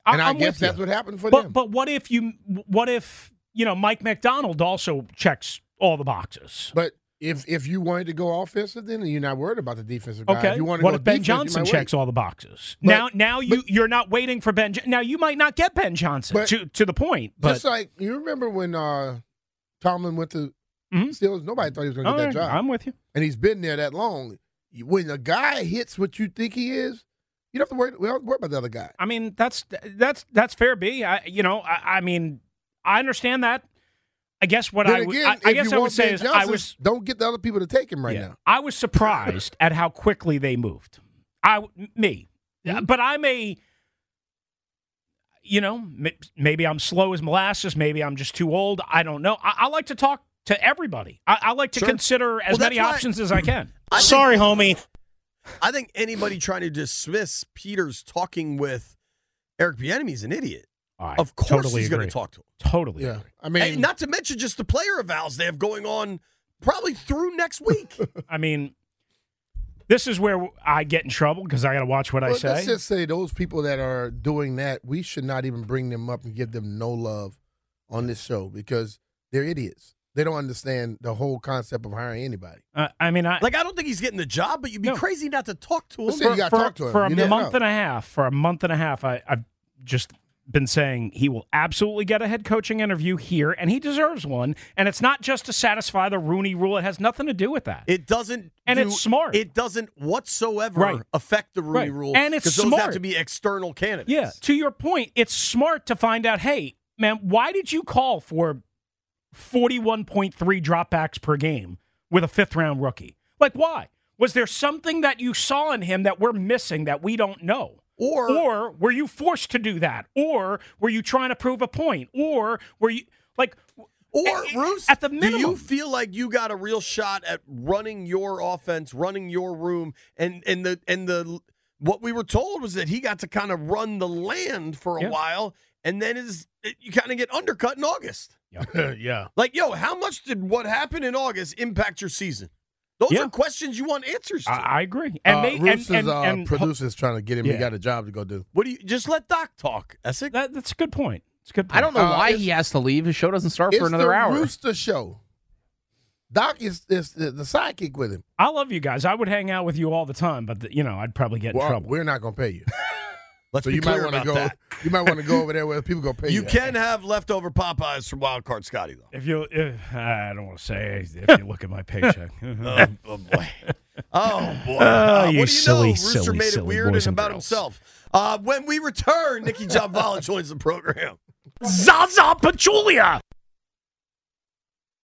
[SPEAKER 7] I,
[SPEAKER 2] And I
[SPEAKER 7] I'm
[SPEAKER 2] guess that's what happened for
[SPEAKER 7] But
[SPEAKER 2] them.
[SPEAKER 7] but what if you? What if you know Mike Macdonald also checks all the boxes?
[SPEAKER 2] But if if you wanted to go offensive, then you're not worried about the defensive guy.
[SPEAKER 7] Okay.
[SPEAKER 2] If you want to
[SPEAKER 7] what if Ben
[SPEAKER 2] defense,
[SPEAKER 7] Johnson checks all the boxes?
[SPEAKER 2] But-
[SPEAKER 7] now, now you
[SPEAKER 2] but-
[SPEAKER 7] you're not waiting for Ben. Now you might not get Ben Johnson
[SPEAKER 2] But-
[SPEAKER 7] to to the point. But
[SPEAKER 2] Just like you remember when uh, Tomlin went to
[SPEAKER 7] Mhm.
[SPEAKER 2] Steelers, nobody thought he was going to get
[SPEAKER 7] right,
[SPEAKER 2] that job,
[SPEAKER 7] I'm with you.
[SPEAKER 2] and he's been there that long. When a guy hits what you think he is, you don't have to worry. We don't worry about the other guy.
[SPEAKER 7] I mean, that's that's that's fair. B. I you know I, I mean I understand that. I guess what I would
[SPEAKER 2] again,
[SPEAKER 7] I, I guess I would say
[SPEAKER 2] Ben
[SPEAKER 7] is
[SPEAKER 2] Johnson,
[SPEAKER 7] I was
[SPEAKER 2] don't get the other people to take him right
[SPEAKER 7] yeah,
[SPEAKER 2] now.
[SPEAKER 7] I was surprised at how quickly they moved. I me,
[SPEAKER 2] Mm-hmm.
[SPEAKER 7] but I'm a. You know, maybe I'm slow as molasses. Maybe I'm just too old. I don't know. I, I like to talk to everybody. I, I like to
[SPEAKER 1] Sure.
[SPEAKER 7] consider as
[SPEAKER 1] Well,
[SPEAKER 7] many
[SPEAKER 1] that's why-
[SPEAKER 7] options as I can.
[SPEAKER 1] I think-
[SPEAKER 7] Sorry, homie.
[SPEAKER 1] I think anybody trying to dismiss Peters talking with Eric Bieniemy is an idiot.
[SPEAKER 7] I
[SPEAKER 1] Of course,
[SPEAKER 7] totally
[SPEAKER 1] he's going to talk to him.
[SPEAKER 7] Totally.
[SPEAKER 2] Yeah,
[SPEAKER 7] agree.
[SPEAKER 2] I mean,
[SPEAKER 1] and not to mention just the player evals they have going on probably through next week.
[SPEAKER 7] I mean, this is where I get in trouble because I got to watch what I say.
[SPEAKER 2] Let's just say those people that are doing that, we should not even bring them up and give them no love on this show because they're idiots. They don't understand the whole concept of hiring anybody.
[SPEAKER 7] Uh, I mean, I,
[SPEAKER 1] like I don't think he's getting the job, but you'd be
[SPEAKER 7] No.
[SPEAKER 1] crazy not to talk to him.
[SPEAKER 2] Well, see, you
[SPEAKER 7] for,
[SPEAKER 2] talk to him.
[SPEAKER 7] for a
[SPEAKER 2] You
[SPEAKER 7] month
[SPEAKER 2] know.
[SPEAKER 7] and a half. For a month and a half, I, I've just been saying he will absolutely get a head coaching interview here, and he deserves one. And it's not just to satisfy the Rooney Rule; it has nothing to do with that.
[SPEAKER 1] It doesn't,
[SPEAKER 7] And
[SPEAKER 1] do-
[SPEAKER 7] it's smart.
[SPEAKER 1] It doesn't whatsoever
[SPEAKER 7] Right.
[SPEAKER 1] affect the Rooney
[SPEAKER 7] Right.
[SPEAKER 1] Rule,
[SPEAKER 7] And it's
[SPEAKER 1] 'cause those have
[SPEAKER 7] smart.
[SPEAKER 1] to be external candidates.
[SPEAKER 7] Yeah, to your point, it's smart to find out. Hey, man, why did you call for forty-one point three dropbacks per game with a fifth-round rookie? Like, why? Was there something that you saw in him that we're missing that we don't know?
[SPEAKER 1] Or,
[SPEAKER 7] or were you forced to do that or were you trying to prove a point or were you like
[SPEAKER 1] or Roos,
[SPEAKER 7] at the
[SPEAKER 1] do you feel like you got a real shot at running your offense, running your room, and and the and the what we were told was that he got to kind of run the land for a
[SPEAKER 7] Yeah.
[SPEAKER 1] while, and then is you kind of get undercut in August.
[SPEAKER 2] yeah.
[SPEAKER 1] Like, yo, how much did what happened in August impact your season? Those
[SPEAKER 7] Yeah.
[SPEAKER 1] are questions you want answers to.
[SPEAKER 7] I, I agree. And
[SPEAKER 2] uh,
[SPEAKER 7] they
[SPEAKER 2] Roof's
[SPEAKER 7] and, and,
[SPEAKER 2] uh,
[SPEAKER 7] and
[SPEAKER 2] producer's trying to get him. He got a job to go do.
[SPEAKER 1] what do you just let Doc talk? Essex?
[SPEAKER 7] that, that's a good point. It's a good. Point.
[SPEAKER 6] I don't know
[SPEAKER 2] Uh,
[SPEAKER 6] why he has to leave. His show doesn't start for another
[SPEAKER 2] the
[SPEAKER 6] hour.
[SPEAKER 2] Rooster Show. Doc is, is the, the sidekick with him.
[SPEAKER 7] I love you guys. I would hang out with you all the time, but the, you know, I'd probably get in trouble.
[SPEAKER 2] we're not going to pay you.
[SPEAKER 1] Let's
[SPEAKER 2] So
[SPEAKER 1] be
[SPEAKER 2] you might
[SPEAKER 1] clear
[SPEAKER 2] want to
[SPEAKER 1] about
[SPEAKER 2] go.
[SPEAKER 1] that.
[SPEAKER 2] You might want to go over there where people go pay you.
[SPEAKER 1] You can have leftover Popeyes from Wild Card Scotty, though.
[SPEAKER 7] If you, if, I don't want to say if you look at my paycheck.
[SPEAKER 1] oh, oh, boy. Oh, boy.
[SPEAKER 7] Oh,
[SPEAKER 1] Uh,
[SPEAKER 7] you
[SPEAKER 1] what do you
[SPEAKER 7] silly,
[SPEAKER 1] know? Rooster
[SPEAKER 7] silly,
[SPEAKER 1] made it weird and
[SPEAKER 7] and
[SPEAKER 1] about
[SPEAKER 7] girls.
[SPEAKER 1] himself. Uh, when we return, Nicki Jhabvala joins the program.
[SPEAKER 7] Zaza Pachulia.